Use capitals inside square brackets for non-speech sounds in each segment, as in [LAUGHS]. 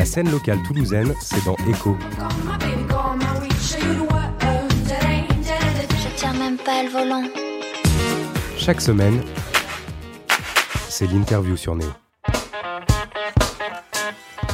La scène locale toulousaine, c'est dans Echo. Je tiens même pas le volant. Chaque semaine, c'est l'interview sur Néo.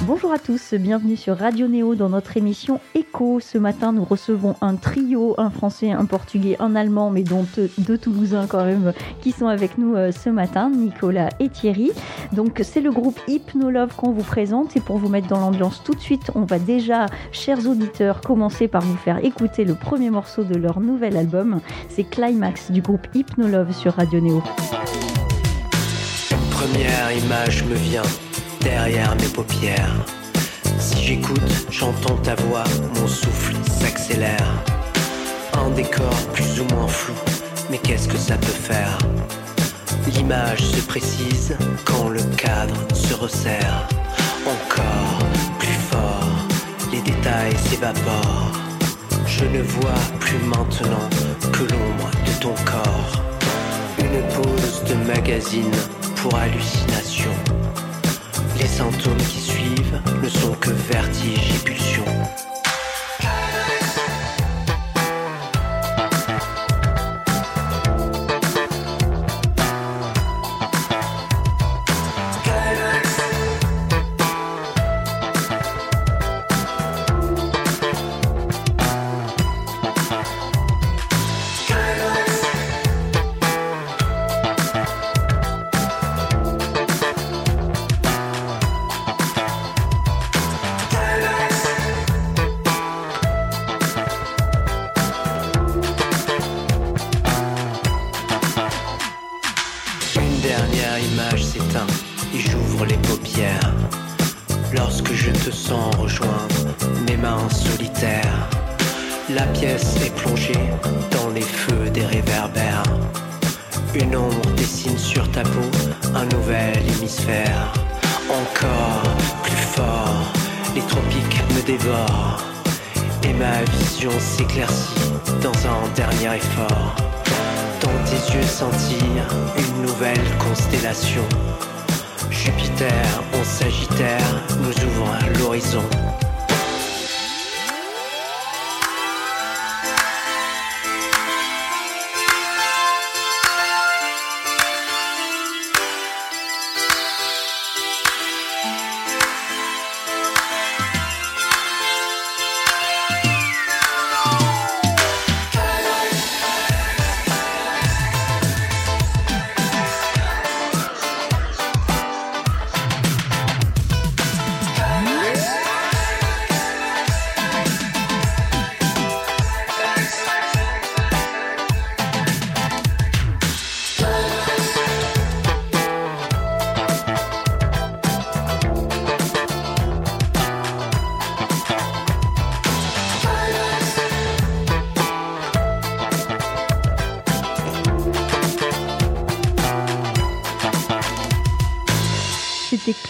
Bonjour à tous, bienvenue sur Radio Néo dans notre émission Echo. Ce matin, nous recevons un trio, un français, un portugais, un allemand, mais dont deux Toulousains quand même, qui sont avec nous euh, ce matin, Nicolas et Thierry. Donc c'est le groupe Hypnolove qu'on vous présente et pour vous mettre dans l'ambiance tout de suite, on va déjà, chers auditeurs, commencer par vous faire écouter le premier morceau de leur nouvel album. C'est Climax du groupe Hypnolove sur Radio Néo. Première image me vient derrière mes paupières. Si j'écoute, j'entends ta voix, mon souffle s'accélère. Un décor plus ou moins flou, mais qu'est-ce que ça peut faire? L'image se précise quand le cadre se resserre. Encore plus fort, les détails s'évaporent. Je ne vois plus maintenant que l'ombre de ton corps. Une pause de magazine pour hallucination. Les symptômes qui suivent ne sont que vertige et pulsion.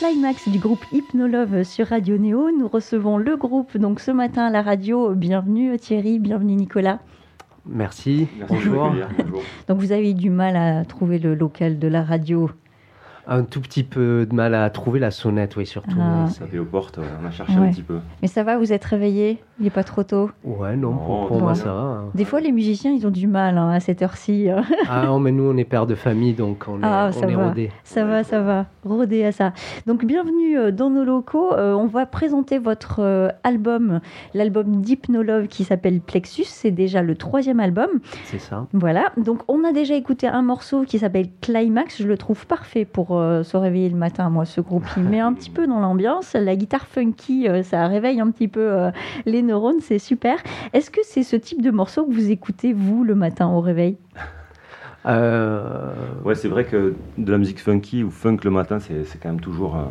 Climax du groupe Hypnolove sur Radio Néo. Nous recevons le groupe donc ce matin à la radio. Bienvenue Thierry, bienvenue Nicolas. Merci. Bonjour. Donc vous avez eu du mal à trouver le local de la radio. Un tout petit peu de mal à trouver la sonnette, oui, surtout. Ah. Ça fait aux portes, ouais, on a cherché Ouais. un petit peu. Mais ça va, vous êtes réveillé? Il n'est pas trop tôt? Ouais, non, pour, moi ça va. hein. Des fois, les musiciens, ils ont du mal hein, à cette heure-ci. hein. Ah non, mais nous on est père de famille, donc on est, Ah, on ça est va. rodés. Ça va, ça va. Rodé à ça. Donc, bienvenue euh, dans nos locaux. Euh, on va présenter votre euh, album, l'album d'Hypnolove qui s'appelle Plexus. C'est déjà le troisième album. C'est ça. Voilà. Donc, on a déjà écouté un morceau qui s'appelle Climax. Je le trouve parfait pour euh, se réveiller le matin. Moi, ce groupe, il met un petit peu dans l'ambiance. La guitare funky, euh, ça réveille un petit peu euh, les neurones. C'est super. Est-ce que c'est ce type de morceau que vous écoutez, vous, le matin au réveil? Euh, Ouais, c'est vrai que de la musique funky ou funk le matin, c'est c'est quand même toujours euh,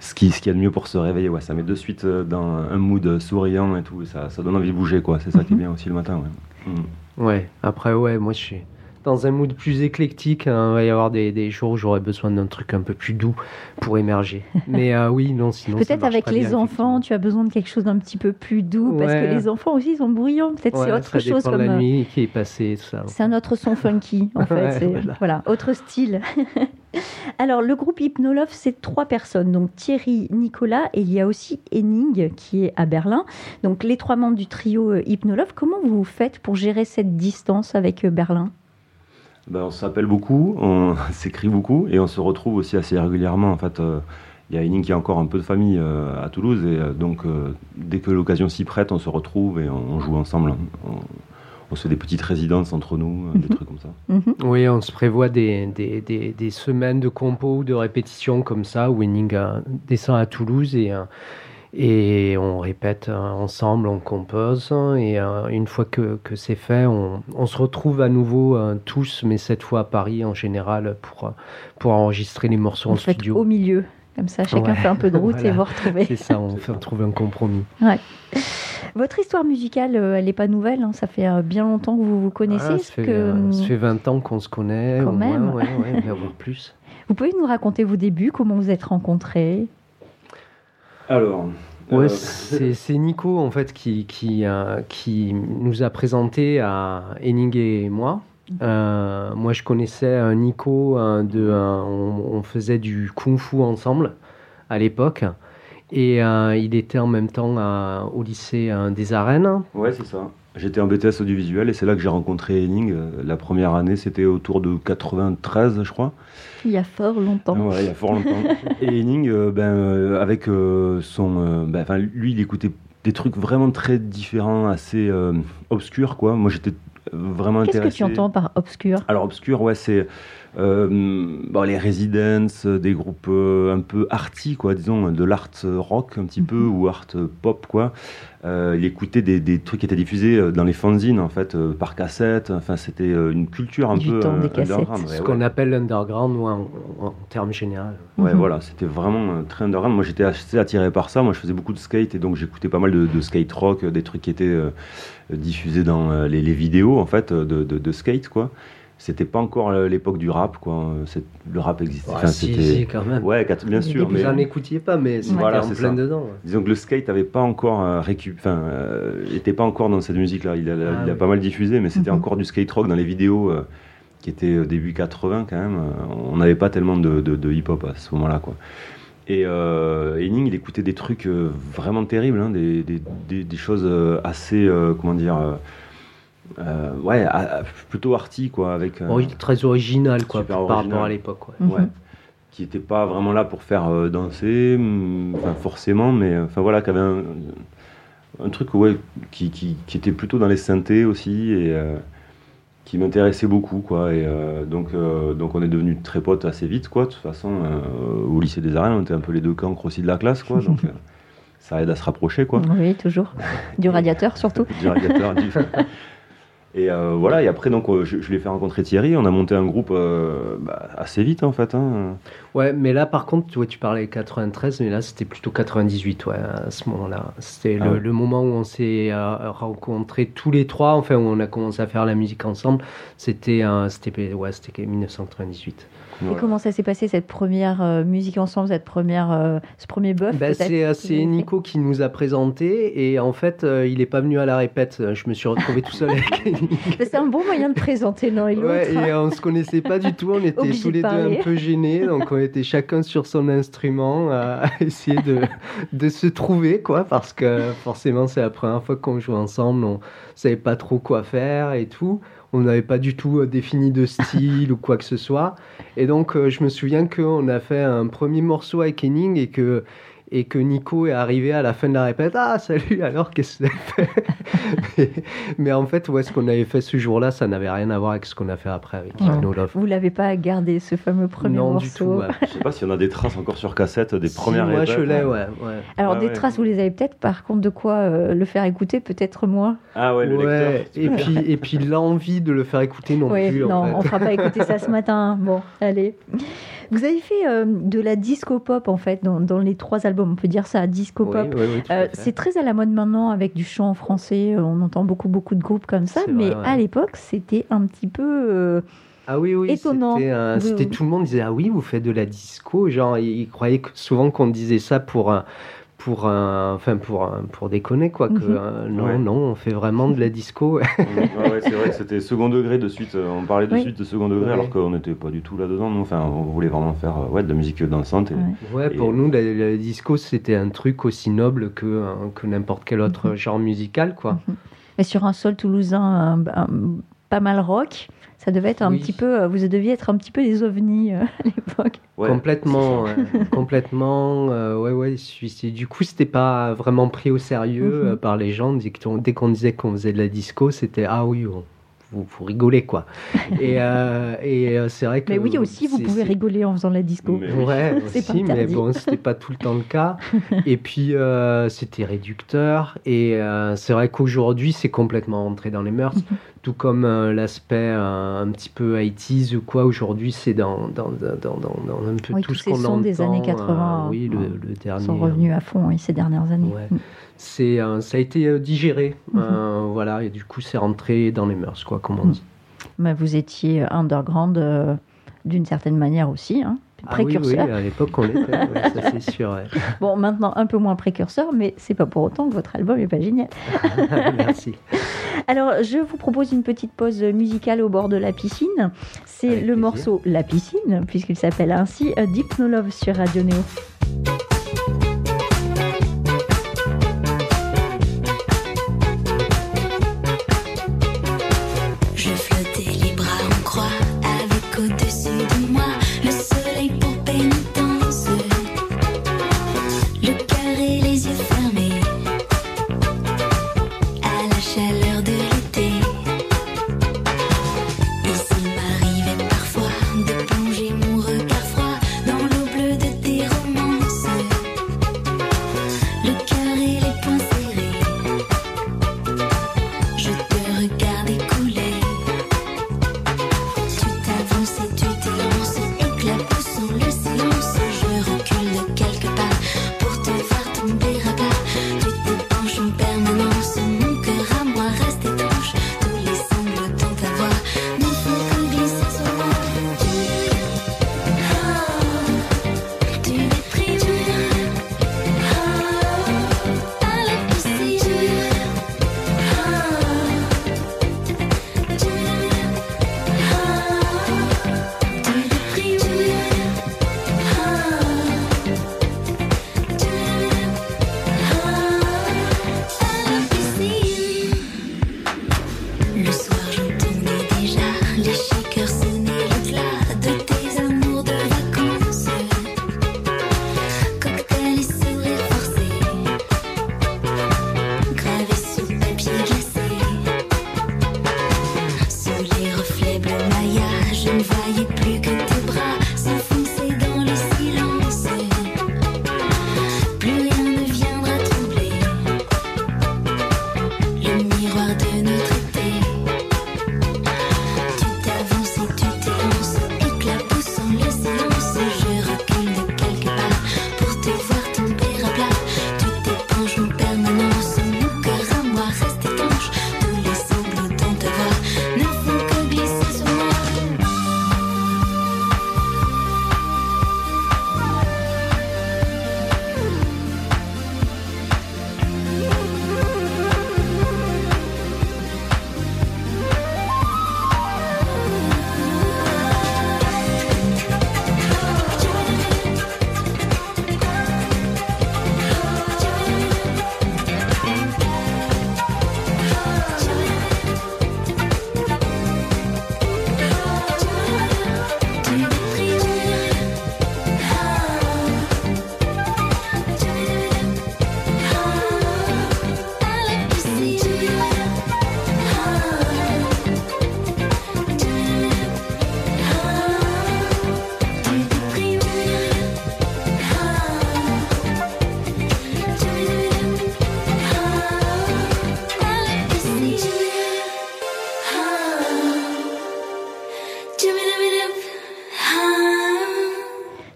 ce qui ce qu'il y a de mieux pour se réveiller. Ouais, ça met de suite dans un mood souriant et tout. Ça, ça donne envie de bouger, quoi. C'est ça qui est bien aussi le matin. Ouais. Mm. Ouais, après, ouais, moi je suis dans un mood plus éclectique. hein. Il va y avoir des, des jours où j'aurais besoin d'un truc un peu plus doux pour émerger. [LAUGHS] Mais euh, oui, non, sinon. Peut-être avec les bien, enfants, tu as besoin de quelque chose d'un petit peu plus doux, parce que les enfants aussi sont bruyants. Peut-être c'est autre ça chose comme. la euh, nuit qui est passée, tout ça. C'est un autre son funky, en [LAUGHS] fait. Ouais, voilà. voilà. autre style. [LAUGHS] Alors, le groupe Hypnolove, c'est trois personnes. Donc, Thierry, Nicolas, et il y a aussi Henning qui est à Berlin. Donc, les trois membres du trio euh, Hypnolove, comment vous faites pour gérer cette distance avec Berlin? Ben, on s'appelle beaucoup, on [LAUGHS] s'écrit beaucoup et on se retrouve aussi assez régulièrement. En fait, euh, il y a Henning qui a encore un peu de famille euh, à Toulouse et euh, donc euh, dès que l'occasion s'y prête, on se retrouve et on, on joue ensemble. On, on se fait des petites résidences entre nous, des Mhm. trucs comme ça. Mhm. Oui, on se prévoit des, des, des, des semaines de compos ou de répétitions comme ça, où Henning descend à Toulouse et, euh, et on répète euh, ensemble, on compose. Et euh, une fois que, que c'est fait, on, on se retrouve à nouveau euh, tous, mais cette fois à Paris en général, pour, euh, pour enregistrer les morceaux en faites studio. au milieu. Comme ça, chacun Ouais. fait un peu de route et [LAUGHS] Voilà. vous retrouvez. C'est ça, on fait trouver un compromis. Votre histoire musicale, elle n'est pas nouvelle. hein, Ça fait bien longtemps que vous vous connaissez. Ah, ça, fait, que, euh, ça fait 20 ans qu'on se connaît, Quand au moins, même. ouais, ouais, voire plus. Vous pouvez nous raconter vos débuts, comment vous êtes rencontrés? Alors, Ouais, euh, c'est Nico en fait qui, qui, euh, qui nous a présenté à Henning et moi. Euh, moi, je connaissais Nico, de, on, on faisait du kung-fu ensemble à l'époque. Et euh, il était en même temps au lycée euh, des arènes. ouais, c'est ça. J'étais en BTS audiovisuel et c'est là que j'ai rencontré Henning. Euh, La première année, c'était autour de 93, je crois. Il y a fort longtemps. Ouais, il y a fort longtemps. [LAUGHS] et Henning, euh, ben, euh, avec son. ben, enfin, lui, il écoutait des trucs vraiment très différents, assez euh, obscurs, quoi. Moi, j'étais vraiment Qu'est-ce intéressé. que tu entends par obscur? Alors, obscur, ouais, c'est. Euh, bon, les Residents, euh, des groupes euh, un peu arty, quoi, disons, de l'art rock un petit peu, Mhm. ou art pop, quoi. Euh, il écoutait des, des trucs qui étaient diffusés dans les fanzines, en fait, euh, par cassette. Enfin, c'était une culture un Du peu. temps des euh, underground, ouais, Ce ouais. qu'on appelle l'underground ou en, en termes généraux. Ouais, Mhm. voilà, c'était vraiment très underground. Moi, j'étais assez attiré par ça. Moi, je faisais beaucoup de skate et donc j'écoutais pas mal de, de skate rock, des trucs qui étaient euh, diffusés dans euh, les, les vidéos, en fait, de, de, de skate, quoi. C'était pas encore euh, l'époque du rap, quoi. C'est- Le rap existait. Ouais, Enfin, si, quand même. Ouais, bien sûr, mais Vous n'en écoutiez pas, mais c'était Voilà, en plein ça. dedans. ouais. disons que le skate avait pas encore euh, récup... enfin, euh, était pas encore dans cette musique-là. Il a, Ah il a oui. pas mal diffusé, mais c'était Mhm. encore du skate rock dans les vidéos euh, qui étaient début 80 quand même. On n'avait pas tellement de, de- de hip-hop à ce moment-là, quoi. Et Henning, il écoutait des trucs vraiment terribles, hein, des, des- des- des choses assez, comment dire, euh, ouais, à- à- plutôt arty, quoi, avec. euh, très original, quoi, par original. rapport à l'époque. ouais. Ouais, qui n'était pas vraiment là pour faire euh, danser, enfin forcément, mais enfin voilà, qui avait un, un truc ouais, qui, qui, qui était plutôt dans les synthés aussi et euh, qui m'intéressait beaucoup quoi. Et euh, donc euh, donc on est devenus très potes assez vite quoi. De toute façon, euh, au lycée des arènes, on était un peu les deux camps grossis de la classe quoi. Donc [LAUGHS] ça aide à se rapprocher quoi. Oui, toujours. Du radiateur surtout. [LAUGHS] Du radiateur, du- [LAUGHS] Et euh, voilà, et après, donc, euh, je, je l'ai fait rencontrer Thierry, on a monté un groupe euh, bah, assez vite en fait. Hein. Ouais, mais là par contre, tu, vois, tu parlais 93, mais là c'était plutôt 98 ouais, à ce moment-là. C'était le, ah. moment où on s'est rencontrés tous les trois, enfin, où on a commencé à faire la musique ensemble. C'était ouais, 1998. Et comment ça s'est passé cette première euh, musique ensemble, cette première, euh, ce premier bœuf ben C'est. Euh, Nico qui nous a présenté et en fait il n'est pas venu à la répète. Je me suis retrouvé tout seul avec [LAUGHS] bah, C'est un bon moyen de présenter l'un et et on ne se connaissait pas du tout, on était tous les deux un peu gênés, donc on était chacun sur son instrument à [LAUGHS] essayer de, de se trouver quoi, parce que forcément c'est la première fois qu'on joue ensemble, on ne savait pas trop quoi faire et tout on n'avait pas du tout euh, défini de style [LAUGHS] ou quoi que ce soit, et donc euh, je me souviens qu'on a fait un premier morceau avec Henning et que et que Nico est arrivé à la fin de la répète. Ah, salut, alors qu'est-ce que fait? Mais, mais en fait, ouais, ce qu'on avait fait ce jour-là, ça n'avait rien à voir avec ce qu'on a fait après avec Ouais. Hypno Love. Vous l'avez pas gardé ce fameux premier non, morceau du tout. ouais. [LAUGHS] Je sais pas s'il y en a des traces encore sur cassette, des Si, premières moi, je l'ai, ouais. ouais. Alors des ouais. traces, vous les avez peut-être. Par contre, de quoi euh, le faire écouter, peut-être moins? Ah ouais, le Ouais, lecteur. et puis, et puis l'envie de le faire écouter non oui, plus. non, en on fait. fera pas écouter ça ce matin. Bon, allez. Vous avez fait euh, de la disco pop en fait dans, dans, les trois albums, on peut dire ça, disco pop. oui, oui, Euh, c'est très à la mode maintenant avec du chant en français. On entend beaucoup beaucoup de groupes comme ça, mais vrai, ouais. à l'époque c'était un petit peu. euh, Ah oui, oui, étonnant. C'était, euh, Oui, c'était- oui. tout le monde disait ah oui, vous faites de la disco, genre ils, ils croyaient que souvent qu'on disait ça pour pour un, enfin pour un- pour déconner quoi, que Mhm. euh, non Ouais. non, on fait vraiment de la disco. [LAUGHS] Ouais, ouais, c'est vrai que c'était second degré de suite. euh, On parlait de Oui. suite de second degré alors qu'on n'était pas du tout là-dedans. Nous, enfin, on voulait vraiment faire euh, ouais, de la musique dansante. Et... Ouais. Ouais, Et- pour nous la, la disco c'était un truc aussi noble que que n'importe quel autre Mhm. genre musical quoi. Mais sur un sol toulousain un- un- pas mal rock, ça devait être un Oui. petit peu. euh, Vous deviez être un petit peu des ovnis euh, [LAUGHS] à l'époque. Ouais. Complètement, complètement. euh, ouais, ouais. je suis- Du coup, c'était pas vraiment pris au sérieux Mhm. euh, par les gens. Dès qu'on disait qu'on faisait de la disco, c'était ah oui, on- vous, vous rigolez quoi. [LAUGHS] et euh, et euh, c'est vrai que. Mais oui, aussi, vous pouvez rigoler en faisant de la disco. Mais oui. Ouais, [LAUGHS] aussi, mais bon, c'était pas tout le temps le cas. Et puis, euh, c'était réducteur. Et euh, c'est vrai qu'aujourd'hui, c'est complètement entré dans les mœurs. Tout comme euh, l'aspect euh, un petit peu 80s ou quoi, aujourd'hui, c'est dans, dans, dans, dans, un peu Oui, tout ce qu'on entend. des années euh, 80, oui, euh, le, le dernier. sont revenus à fond oui, ces dernières années. Ouais. Mm. C'est, ça a été digéré. Mhm. voilà, et du coup, c'est rentré dans les mœurs, quoi, comme on Mhm. dit. Mais vous étiez underground d'une certaine manière aussi, hein, Ah oui, précurseur. oui, à l'époque, on l'était, ouais, ça c'est [LAUGHS] sûr. ouais. Bon, maintenant un peu moins précurseur, mais c'est pas pour autant que votre album est pas génial. [LAUGHS] Merci. [LAUGHS] Alors, je vous propose une petite pause musicale au bord de la piscine. C'est le plaisir. morceau La piscine, puisqu'il s'appelle ainsi, euh, Deep No Love sur Radio Néo.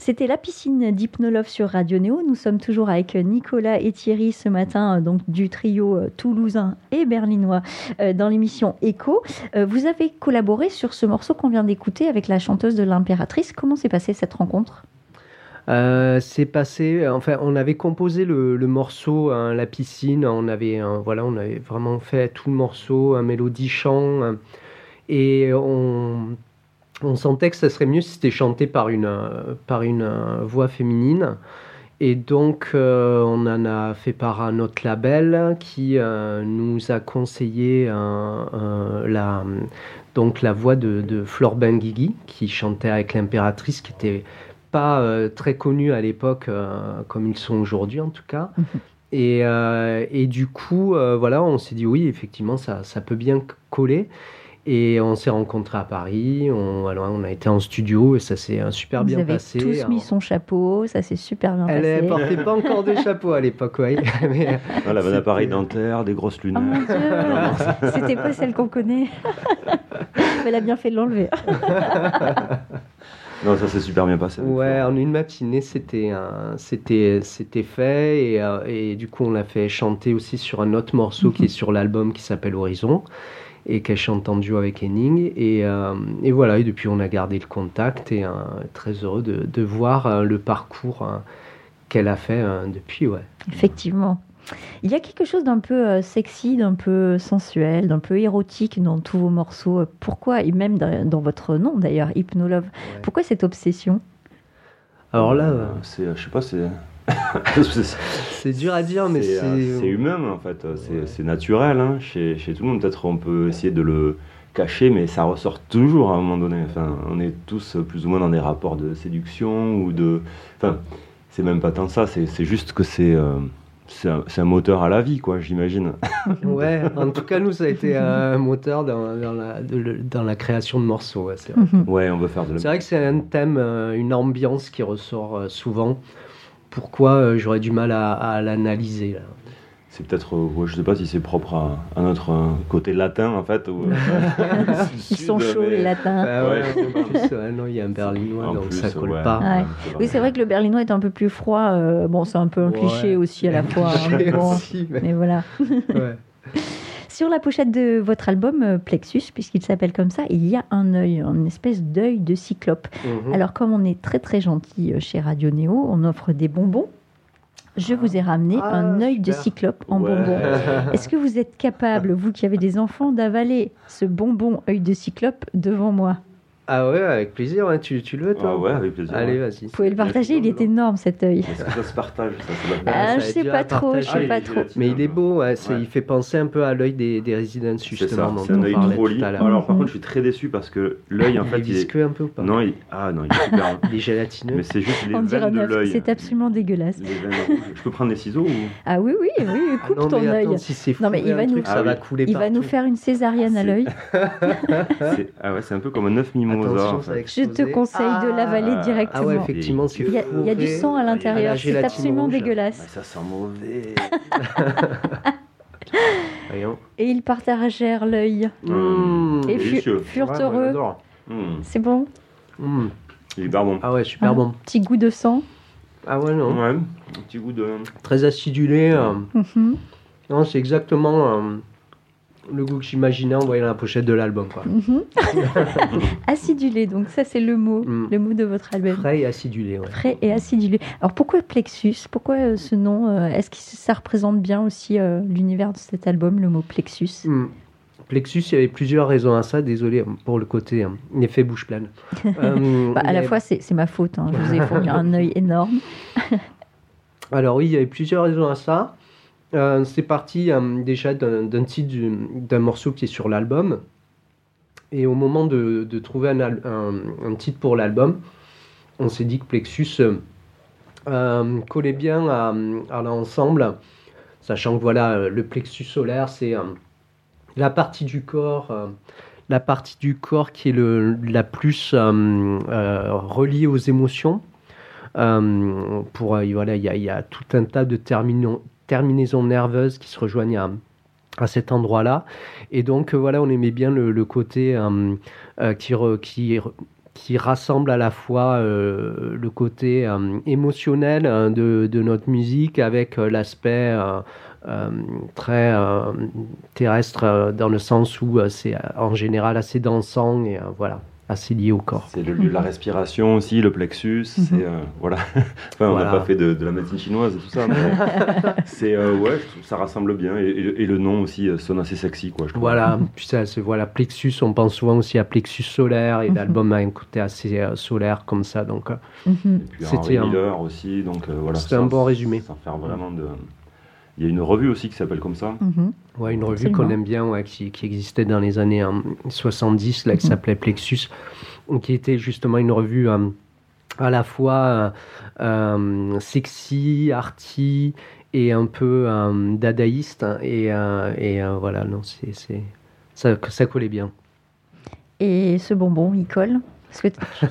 C'était la piscine d'Hypnolove sur Radio Néo. Nous sommes toujours avec Nicolas et Thierry ce matin, euh, donc du trio euh, toulousain et berlinois euh, dans l'émission Echo. Euh, Vous avez collaboré sur ce morceau qu'on vient d'écouter avec la chanteuse de l'Impératrice. Comment s'est passée cette rencontre? C'est passé. Enfin, on avait composé le, morceau, hein, la piscine. On avait, voilà, on avait vraiment fait tout le morceau, un mélodie chant, et on, on sentait que ça serait mieux si c'était chanté par une, euh, par une euh, voix féminine. Et donc, euh, on en a fait part à notre label qui euh, nous a conseillé euh, la, donc la voix de, de Flore Benguigui, qui chantait avec l'impératrice, qui était pas très connue à l'époque, comme ils sont aujourd'hui en tout cas. Et, euh, et du coup, voilà, on s'est dit oui, effectivement, ça, ça peut bien coller. Et on s'est rencontrés à Paris, on, alors, on a été en studio et ça s'est euh, super Vous bien avez passé. tous mis son chapeau, ça s'est super bien elle passé. ne portait pas encore de chapeau à l'époque, oui. [LAUGHS] [LAUGHS] Mais, Ah, elle avait un C'était- appareil dentaire, des grosses Oh mon lunettes. dieu, [LAUGHS] c'était pas celle qu'on connaît. Mais elle a bien fait de l'enlever. Non, ça s'est super bien passé. Ouais, en une matinée, c'était c'était c'était fait et, euh, et du coup, on l'a fait chanter aussi sur un autre morceau qui est sur l'album qui s'appelle Horizon et qu'elle chante en duo avec Henning et, euh, et voilà. Et depuis, on a gardé le contact et euh, très heureux de, de voir euh, le parcours euh, qu'elle a fait euh, depuis. Ouais. Effectivement. Il y a quelque chose d'un peu sexy, d'un peu sensuel, d'un peu érotique dans tous vos morceaux. Pourquoi, et même dans dans votre nom d'ailleurs, Hypnolove, pourquoi cette obsession? Alors là, c'est, je sais pas, c'est. [LAUGHS] c'est- dur à dire, mais c'est, euh, humain en fait, c'est, naturel hein. chez, chez tout le monde. Peut-être on peut essayer de le cacher, mais ça ressort toujours à un moment donné. Enfin, on est tous plus ou moins dans des rapports de séduction ou de. Enfin, c'est même pas tant ça, c'est, juste que c'est. euh, c'est un, moteur à la vie, quoi, j'imagine. [LAUGHS] Ouais, en tout cas, nous, ça a été un moteur dans, dans la, de dans la création de morceaux. ouais, c'est vrai. Ouais, on veut faire de la C'est vrai que c'est un thème, euh, une ambiance qui ressort euh, souvent. Pourquoi euh, j'aurais du mal à, à l'analyser. C'est peut-être, euh, ouais, je sais pas si c'est propre à, à notre euh, côté latin en fait. Ou, euh, [LAUGHS] Ils sont chauds les latins. Bah ouais, Ouais. en plus, ouais, non, il y a un berlinois, En donc plus, ça colle ouais. pas. Oui, c'est vrai que le berlinois est un peu plus froid. euh, bon, c'est un peu un Ouais. cliché aussi à la [LAUGHS] fois. hein, mais bon. Aussi, mais- Mais voilà. [LAUGHS] Sur la pochette de votre album euh, Plexus, puisqu'il s'appelle comme ça, il y a un œil, une espèce d'œil de cyclope. Mhm. Alors, comme on est très très gentil euh, chez Radio Néo, on offre des bonbons. Je vous ai ramené Ah, un œil de cyclope en Ouais. bonbon. [LAUGHS] Est-ce que vous êtes capable, vous qui avez des enfants, d'avaler ce bonbon œil de cyclope devant moi? Ah ouais, avec plaisir, tu, tu le veux toi Ah ouais, avec plaisir. Allez, ouais. vas-y. Vous pouvez le partager, il est énorme cet œil. Est-ce que ça se partage ça, ça Ah, Ah, je sais pas trop, je sais Ah, pas trop. Mais il est beau, ouais, il fait penser un peu à l'œil des, des Residents C'est justement c'est un œil trop libre. Alors par contre, je suis très déçu parce que l'œil en fait, il est. visqueux un peu ou pas Non, il... ah non, il est super. [LAUGHS] Il est gélatineux. Mais c'est juste les veines de œuf, l'œil. c'est absolument dégueulasse. Je peux prendre des ciseaux ou? Ah oui, oui, oui, Ah coupe ton œil. attends, si c'est Non, mais fourré il va nous- ça Ah va oui. couler Il va nous faire une césarienne à l'œil. c'est... Ah ouais, c'est un peu comme un œuf mimosa. En fait. Je te conseille de l'avaler Ah, directement. Ah ouais, effectivement, c'est Il y, a, il y a du sang à l'intérieur, c'est absolument rouge. Dégueulasse. ça sent mauvais. [LAUGHS] Et il partagèrent l'œil. Mmh. Et fu- furent Ouais, heureux. Mmh. C'est bon Mmh. Il est hyper bon. Ah ouais, super Ah. bon. Petit goût de sang. Ah ouais, non. Ouais, un petit goût de. Très acidulé. euh, Mhm, Non, c'est exactement euh, le goût que j'imaginais en voyant la pochette de l'album. quoi. mhm. [LAUGHS] acidulé, donc ça c'est le mot, Mm. le mot de votre album. Frais et acidulé, ouais. Frais et acidulé. Alors pourquoi Plexus? Pourquoi euh, ce nom euh, Est-ce que ça représente bien aussi euh, l'univers de cet album, le mot Plexus? Hmm. Plexus, il y avait plusieurs raisons à ça. Désolé pour le côté hein, effet bouche pleine. Euh, [LAUGHS] Bah, À la avait- fois c'est c'est ma faute, hein. je vous ai [LAUGHS] fourni un œil énorme. Alors oui, il y avait plusieurs raisons à ça. Euh, c'est parti euh, déjà d'un titre du- d'un morceau qui est sur l'album. Et au moment de, trouver un, titre pour l'album, on s'est dit que Plexus euh, collait bien à, l'ensemble, sachant que voilà, le plexus solaire, c'est la partie du corps, la partie du corps qui est le, la plus reliée aux émotions. Pour, voilà, il y, y a tout un tas de termino- terminaisons nerveuses qui se rejoignent à, à cet endroit-là. Et donc, euh, voilà, on aimait bien le, côté euh, euh, qui, qui, qui rassemble à la fois le côté émotionnel de, de notre musique avec l'aspect très terrestre dans le sens où c'est en général assez dansant et voilà, assez lié au corps. C'est le lieu de la respiration aussi, le plexus. Mhm. C'est euh, voilà. [LAUGHS] enfin, on Voilà. n'a pas fait de, de la médecine chinoise et tout ça. mais [LAUGHS] c'est euh, ouais, je trouve que ça rassemble bien et, et le- et le nom aussi euh, sonne assez sexy quoi. Je trouve. Voilà, puis ça, c'est voilà, plexus, on pense souvent aussi à plexus solaire et Mhm. l'album a un côté assez euh, solaire comme ça, donc Mhm. Et puis C'était un- Miller aussi, donc euh, voilà. C'était ça- un bon résumé. Ça fait vraiment de. Il y a une revue aussi qui s'appelle comme ça. Mhm. ouais, une revue Absolument. qu'on aime bien, ouais, qui, qui existait dans les années euh, 70, là, qui Mhm. s'appelait Plexus, qui était justement une revue euh, à la fois euh, euh, sexy, arty et un peu euh, dadaïste, hein, et, euh, et euh, voilà, non, c'est, c'est, ça, ça collait bien. Et ce bonbon, il colle? Parce que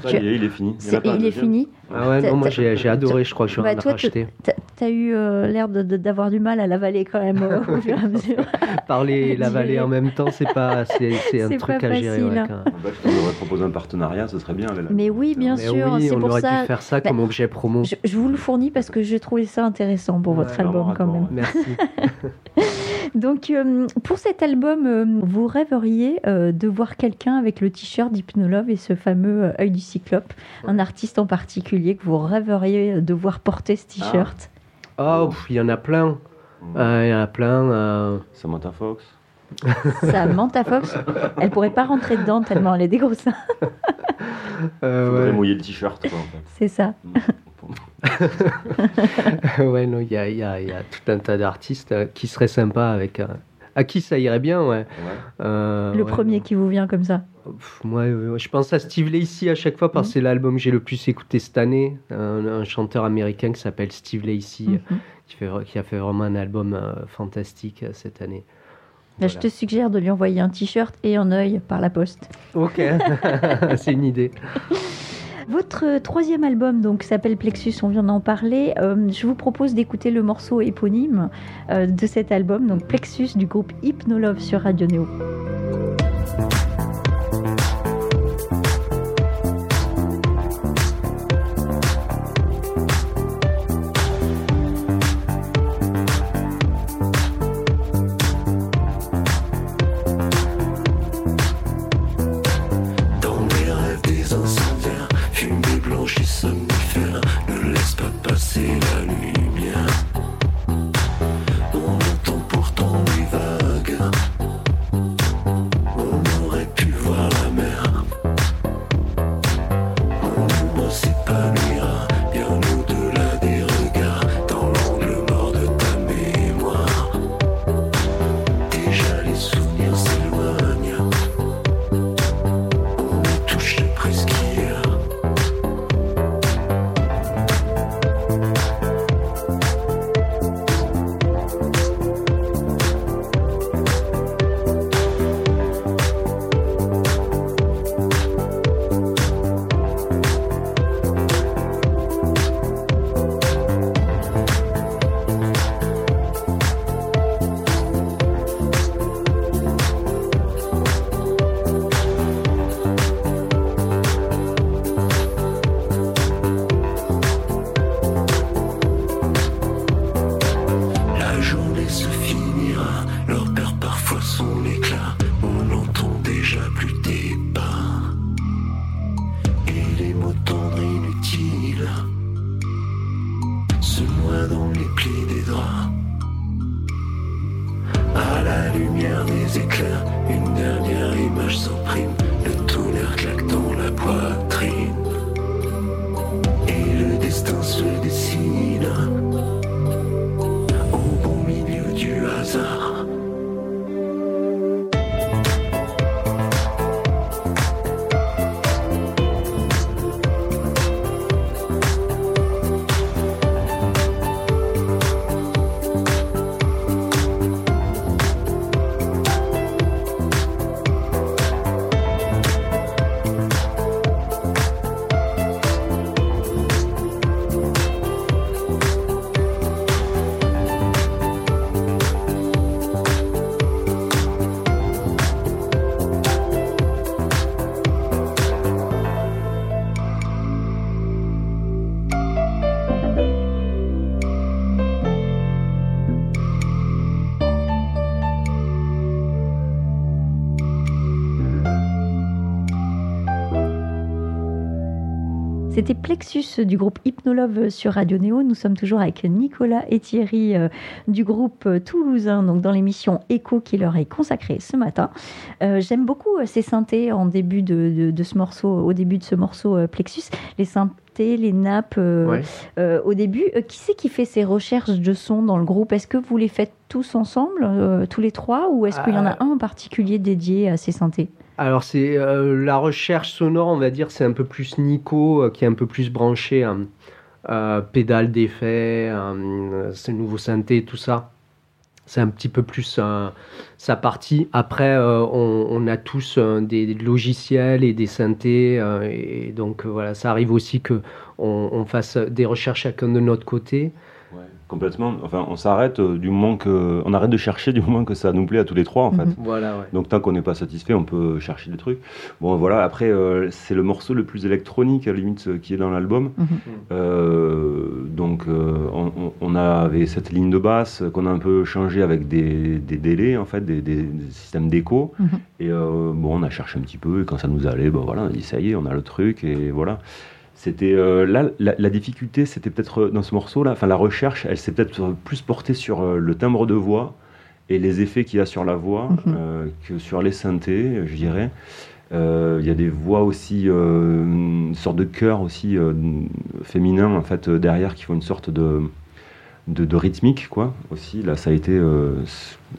tu- [LAUGHS] y est, il est fini. Il un il est fini. Ah ouais, non, moi j'ai, j'ai adoré, je crois que je vais Bah, en toi, racheter. T'as eu euh, l'air de- de- d'avoir du mal à l'avaler quand même euh, [LAUGHS] au fur et à mesure. [LAUGHS] Parler et l'avaler en même temps, c'est pas, c'est, c'est un truc pas à gérer. facile, ouais, hein. quand même. Bah, je t'aurais proposé un partenariat, ce serait bien. là, là. Mais oui, bien Mais sûr, oui, c'est on pour aurait ça. dû faire ça Bah, comme objet promo. Je, je vous le fournis parce que j'ai trouvé ça intéressant pour Ouais, votre vraiment album quand même. Merci. Donc, euh, pour cet album, euh, vous rêveriez euh, de voir quelqu'un avec le t-shirt d'Hypnolove et ce fameux euh, œil du cyclope, un artiste en particulier que vous rêveriez de voir porter ce t-shirt? Oh, pff, il y en a plein. Mm. Euh, Il y en a plein. euh. Samantha Fox. [LAUGHS] Samantha Fox, elle pourrait pas rentrer dedans tellement elle est des gros seins. [LAUGHS] Euh, Faudrait ouais. mouiller le t-shirt. quoi, en fait. C'est ça. [LAUGHS] ouais, non, il y a, il y a- il y a tout un tas d'artistes euh, qui seraient sympas avec. euh, à qui ça irait bien, ouais. Ouais. Euh, Le ouais, premier non. qui vous vient comme ça. Pff, moi, euh, je pense à Steve Lacy à chaque fois parce que Mhm. c'est l'album que j'ai le plus écouté cette année. Un, un chanteur américain qui s'appelle Steve Lacy, Mhm. qui, fait, qui a fait vraiment un album euh, fantastique cette année. Bah, Je te suggère de lui envoyer un t-shirt et un œil par la poste. Ok, [LAUGHS] c'est une idée. [LAUGHS] Votre troisième album donc s'appelle Plexus, on vient d'en parler. Euh, je vous propose d'écouter le morceau éponyme euh, de cet album, donc Plexus du groupe Hypnolove sur Radio Néo. Plexus du groupe Hypnolove sur Radio Néo. Nous sommes toujours avec Nicolas et Thierry euh, du groupe euh, toulousain, donc dans l'émission Echo qui leur est consacrée ce matin. Euh, J'aime beaucoup ces synthés en début de, de- de ce morceau, au début de ce morceau euh, Plexus, les synthés, les nappes. Ouais. au début, qui c'est qui fait ces recherches de son dans le groupe? Est-ce que vous les faites tous ensemble, tous les trois, ou est-ce qu'il y en a Ah. un en particulier dédié à ces synthés? Alors c'est euh, la recherche sonore, on va dire, c'est un peu plus Nico euh, qui est un peu plus branché hein, euh, pédale d'effet, euh, ces nouveaux synthés, tout ça. C'est un petit peu plus sa partie. Après, on, a tous des, logiciels et des synthés, et donc voilà, ça arrive aussi que on, on fasse des recherches chacun de notre côté. Complètement. Enfin, on s'arrête euh, du moment que. On arrête de chercher du moment que ça nous plaît à tous les trois, en fait. Mhm. Voilà, ouais. Donc tant qu'on n'est pas satisfait, on peut chercher des trucs. Bon voilà, après euh, c'est le morceau le plus électronique à la limite euh, qui est dans l'album. Mhm. Euh, donc euh, on, avait cette ligne de basse qu'on a un peu changé avec des, des délais en fait, des, des- des systèmes d'écho. Mhm. Et bon, on a cherché un petit peu et quand ça nous allait, ben voilà, on a dit ça y est, on a le truc et voilà. C'était euh, là la, la difficulté, c'était peut-être euh, dans ce morceau-là, enfin la recherche, elle s'est peut-être euh, plus portée sur le timbre de voix et les effets qu'il y a sur la voix Mhm. euh, que sur les synthés, je dirais. Il y a des voix aussi, une sorte de chœur aussi féminin en fait derrière qui font une sorte de, de, de rythmique quoi aussi. Là ça a été euh,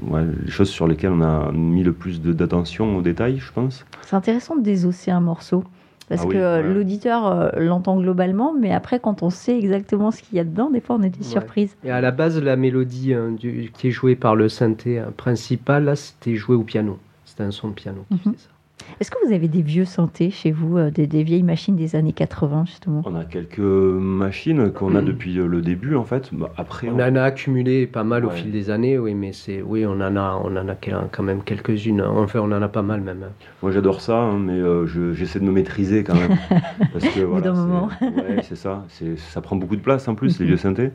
ouais, les choses sur lesquelles on a mis le plus de- d'attention aux détails, je pense. C'est intéressant de désosser un morceau. Parce Ah oui, que euh, ouais. l'auditeur euh, l'entend globalement, mais après, quand on sait exactement ce qu'il y a dedans, des fois, on est des Ouais. surprises. Et à la base, la mélodie hein, du- qui est jouée par le synthé hein, principal, là, c'était joué au piano. C'était un son de piano qui Mhm. faisait ça. Est-ce que vous avez des vieux synthés chez vous, euh, des, des vieilles machines des années 80, justement? On a quelques machines qu'on a depuis euh, le début en fait. Bah, après On en a accumulé pas mal au fil des années, oui, mais c'est, oui, on en a, on en a quand même quelques-unes. Enfin, on en a pas mal même. Moi j'adore ça, hein, mais euh, je- j'essaie de me maîtriser quand même. [LAUGHS] Parce que, bout d'un c'est- moment. [LAUGHS] Ouais, c'est ça. C'est- Ça prend beaucoup de place en plus, les Mhm. vieux synthés.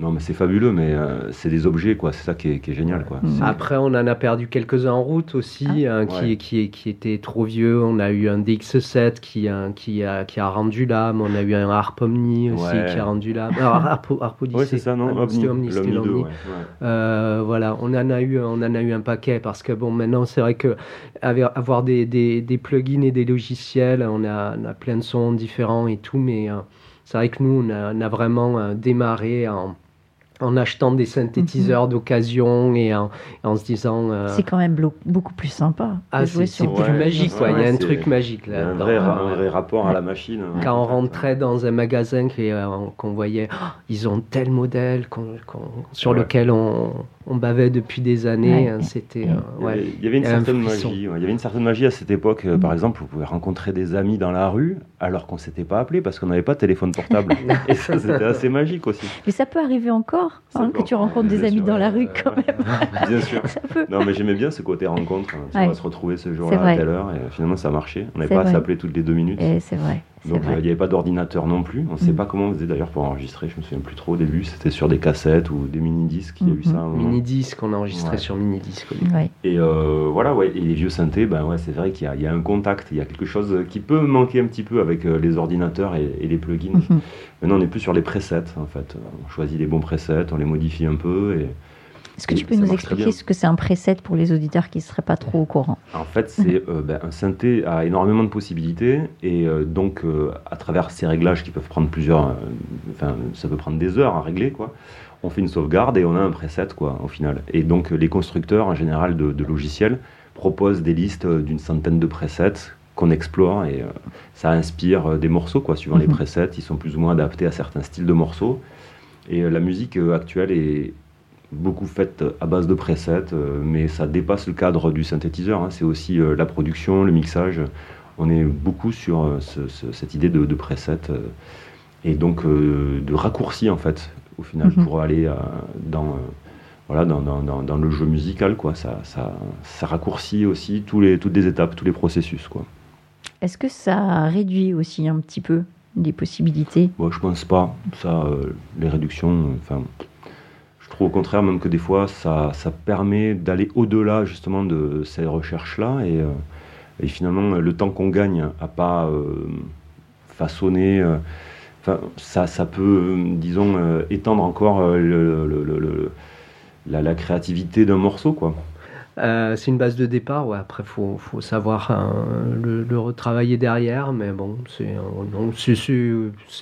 Non, mais c'est fabuleux, mais euh, c'est des objets, quoi. C'est ça qui est, qui est génial, quoi. C'est- Après, on en a perdu quelques-uns en route aussi, hein, qui, Ouais. qui, qui étaient trop vieux. On a eu un DX7 qui, hein, qui, a, qui a rendu l'âme. On a eu un Harp Omni aussi Ouais. qui a rendu l'âme. Alors, Harp, Harp Odyssey. Ouais, c'est ça, non? Ah, Omni, Omni, c'était l'Omni 2, l'Omni. ouais, ouais. Euh, voilà, on en a eu, on en a eu un paquet parce que bon, maintenant c'est vrai que avoir des, des, des plugins et des logiciels, on a, on a plein de sons différents et tout, mais euh, c'est vrai que nous on a, on a vraiment démarré en, en achetant des synthétiseurs d'occasion et en, en se disant euh, C'est quand même beaucoup plus sympa de ah jouer c'est plus Ouais, magique quoi, il y a un truc magique Il y a là. un vrai, un vrai rapport à la machine. hein. quand on rentrait dans un magasin euh, qu'on voyait, Oh, ils ont tel modèle qu'on- qu'on- sur Ouais. lequel on, on bavait depuis des années, Ouais. hein, c'était euh, Il y ouais. avait- il y avait une certaine magie. ouais. Il y avait une certaine magie à cette époque. Euh. Par exemple, vous pouvez rencontrer des amis dans la rue alors qu'on s'était pas appelé parce qu'on n'avait pas de téléphone portable. [LAUGHS] Et ça, c'était assez magique aussi. Mais ça peut arriver encore, hein, que tu rencontres des amis sûr, dans la rue quand même. [LAUGHS] Bien sûr. [LAUGHS] Non, mais j'aimais bien ce côté rencontre. hein. Tu Ouais. vas se retrouver ce jour-là à telle heure. Et finalement, ça marchait. On n'avait pas à s'appeler toutes les deux minutes. C'est vrai. Donc, il n'y avait pas d'ordinateur non plus. On ne sait Mm. pas comment on faisait d'ailleurs pour enregistrer. Je me souviens plus trop au début. C'était sur des cassettes ou des mini-disques. Il y a eu Mhm. ça. à un moment. Mini disque, on a enregistré Ouais. sur mini disque. au début. Ouais. Et euh, voilà, ouais. Et les vieux synthés, ben ouais, c'est vrai qu'il y, a- il y a un contact. Il y a quelque chose qui peut manquer un petit peu avec euh, les ordinateurs et, et les plugins. Mhm. Maintenant, on est plus sur les presets, en fait. On choisit les bons presets, on les modifie un peu. Et Est-ce que tu peux nous expliquer ce que c'est un preset pour les auditeurs qui ne seraient pas trop au courant? En fait, c'est euh, ben, un synthé a énormément de possibilités. Et euh, donc, euh, à travers ces réglages qui peuvent prendre plusieurs. Enfin, ça peut prendre des heures à régler, quoi. On fait une sauvegarde et on a un preset, quoi, au final. Et donc, les constructeurs, en général, de, de logiciels proposent des listes d'une centaine de presets qu'on explore et ça inspire des morceaux, quoi, suivant les Mhm. presets. Ils sont plus ou moins adaptés à certains styles de morceaux. Et la musique actuelle est beaucoup faite à base de presets, euh, mais ça dépasse le cadre du synthétiseur. hein. C'est aussi euh, la production, le mixage. On est beaucoup sur euh, ce- ce- cette idée de, de presets euh, et donc de raccourcis en fait, au final, Mhm. pour aller dans, voilà, dans, dans- dans- dans le jeu musical. Quoi. Ça, ça, ça raccourcit aussi tous les, toutes les étapes, tous les processus. Quoi. Est-ce que ça réduit aussi un petit peu les possibilités? Moi, je pense pas. Ça, euh, les réductions, euh, je trouve au contraire même que des fois, ça, ça permet d'aller au-delà justement de ces recherches-là et, euh, et finalement, le temps qu'on gagne à pas euh, façonner. euh, Enfin, ça, ça peut, disons, étendre encore le- le- le- le- la, la créativité d'un morceau, quoi. Euh, c'est une base de départ, ouais. Après, faut, faut savoir le, le retravailler derrière, mais bon, c'est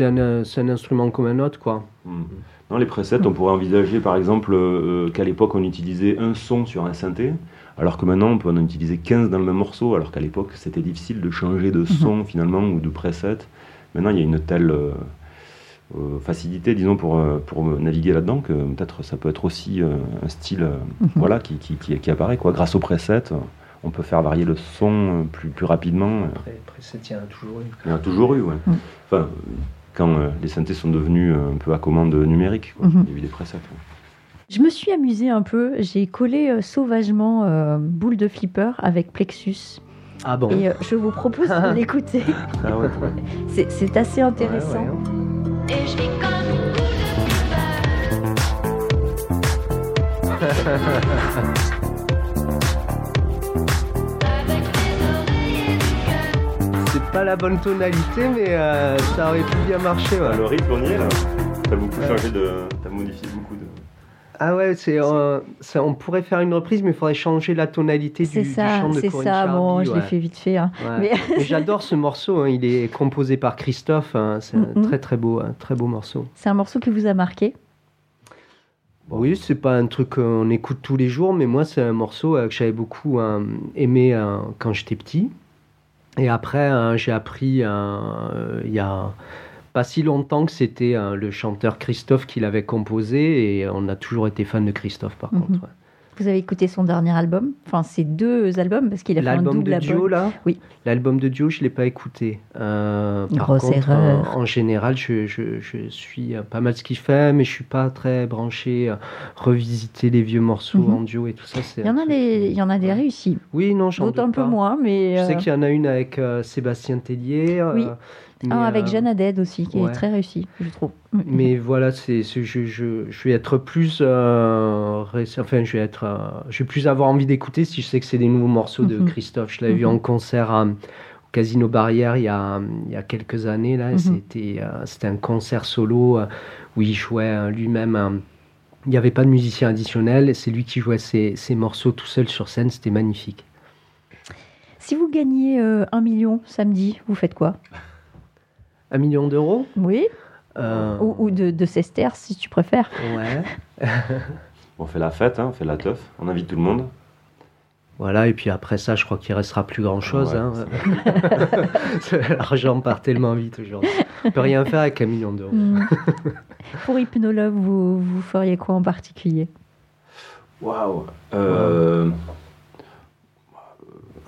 un, instrument comme un autre, quoi. Mm. Dans les presets, on pourrait envisager par exemple euh, qu'à l'époque on utilisait un son sur un synthé, alors que maintenant on peut en utiliser 15 dans le même morceau, alors qu'à l'époque c'était difficile de changer de son finalement ou de preset. Maintenant il y a une telle euh, euh, facilité, disons, pour, pour naviguer là-dedans que peut-être ça peut être aussi euh, un style euh, voilà, qui, qui, qui, qui apparaît. Quoi. Grâce au preset, euh, on peut faire varier le son plus, plus rapidement. Après, après c'est tiens, toujours eu. Il y en a toujours eu, ouais. Mm. Enfin, quand euh, les synthés sont devenus euh, un peu à commande numérique, quoi. Mhm. il y a eu des presets. Je me suis amusée un peu. J'ai collé euh, sauvagement euh, boule de flipper avec Plexus. Ah bon Et euh, je vous propose de [LAUGHS] l'écouter. Ah ouais. C'est- C'est assez intéressant. Ouais, ouais. Et je comme une boule avec [LAUGHS] pas la bonne tonalité, mais euh, ça aurait pu bien marcher, ouais. Ah, le rythme, on y est là. T'as beaucoup Ouais. changé de. T'as modifié beaucoup de. Ah ouais, c'est, euh, ça, on pourrait faire une reprise, mais il faudrait changer la tonalité du, C'est du ça, chant de c'est Corinne ça. Bon, Charby, je l'ai fait vite fait. hein. Ouais. Mais- Mais [LAUGHS] j'adore ce morceau, hein, il est composé par Christophe, hein, c'est un Mhm. très très beau, un très beau morceau. C'est un morceau qui vous a marqué? Oui, c'est pas un truc qu'on écoute tous les jours, mais moi c'est un morceau euh, que j'avais beaucoup euh, aimé euh, quand j'étais petit. Et après, euh, j'ai appris euh, il y a pas si longtemps que c'était euh, le chanteur Christophe qui l'avait composé, et on a toujours été fan de Christophe par Mhm. contre. ouais. Vous avez écouté son dernier album, enfin ses deux albums, parce qu'il a fait un L'album double de album. Dio là Oui. L'album de Dio, je l'ai pas écouté. Euh, par Grosse contre, erreur. En, en général, je, je- je suis pas mal ce qu'il fait, mais je suis pas très branché. euh, revisiter les vieux morceaux Mhm. en duo et tout ça. Il y en a des, que- il y en a des Ouais. réussis. Oui, non, j'en D'autres un peu moins, mais Je sais euh, qu'il y en a une avec euh, Sébastien Tellier. euh, Oui. Mais, un avec euh, Jeanne Haddad aussi, qui ouais. est très réussi, je trouve. Mais voilà, c'est, je, je, je vais être plus, euh, enfin, je vais être, euh, je vais plus avoir envie d'écouter si je sais que c'est des nouveaux morceaux de Mhm. Christophe. Je l'avais vu Mhm. en concert à- au Casino Barrière il y a, il y a quelques années là. Mhm. C'était, euh, c'était un concert solo où il jouait lui-même. il n'y avait pas de musicien additionnel. C'est lui qui jouait ses, ses morceaux tout seul sur scène. C'était magnifique. Si vous gagnez euh, un million samedi, vous faites quoi? Un million d'euros. Oui Euh, Ou, ou de, de sesterces, si tu préfères. Ouais. [LAUGHS] On fait la fête, hein, on fait la teuf, on invite tout le monde. Voilà, et puis après ça, je crois qu'il restera plus grand chose. Ouais, hein. [LAUGHS] L'argent part tellement vite aujourd'hui. On peut rien faire avec un million d'euros. Hmm. [LAUGHS] Pour Hypnologue, vous, vous feriez quoi en particulier? Waouh euh,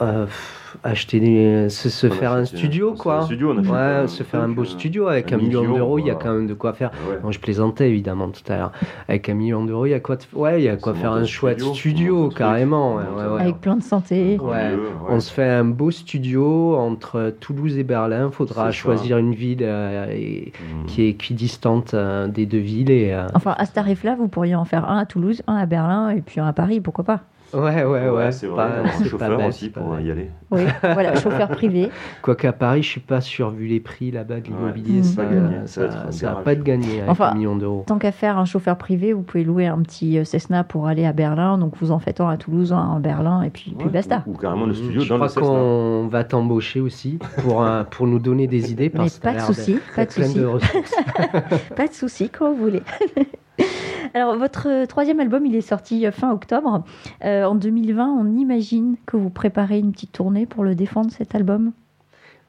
Euh, pff, acheter des... se, se on a faire un studio, quoi. Un studio, on a fait Ouais, un se faire un beau euh, studio avec un un million million, d'euros, il y a quand même de quoi faire. Ouais. Bon, je plaisantais évidemment tout à l'heure. Avec un million d'euros, il y a quoi. Ouais, il y a quoi faire un chouette studio, studio, carrément. ouais, ouais, ouais. Avec plein de santé. Ouais. lieu, ouais. On se fait un beau studio entre Toulouse et Berlin. Il faudra ça. choisir une ville euh, et- Mhm. qui est équidistante euh, des deux villes. Et, euh, Enfin, à ce tarif-là, vous pourriez en faire un à Toulouse, un à Berlin et puis un à Paris, pourquoi pas? Ouais, ouais, ouais. Ouais, c'est vrai, pas- on a un pas chauffeur bête, aussi pour y aller. Oui, [LAUGHS] voilà, chauffeur privé. Quoique à Paris, je suis pas sûr, vu les prix là-bas de l'immobilier, Ouais. ça, Pas gagné, ça ça, va pas être gagné avec Enfin, un million d'euros. Tant qu'à faire un chauffeur privé, vous pouvez louer un petit euh, Cessna pour aller à Berlin. Donc vous en faites un à Toulouse, un à Berlin, et puis, puis basta. Ou, ou carrément le studio je dans crois le Cessna. qu'on va t'embaucher aussi pour, pour nous donner des idées. Mais Parce que pas de souci, pas de souci. de ressources. [LAUGHS] Pas de souci, quand vous voulez. [LAUGHS] Alors, votre troisième album, il est sorti euh, fin octobre. Euh, en 2020, on imagine que vous préparez une petite tournée pour le défendre, cet album?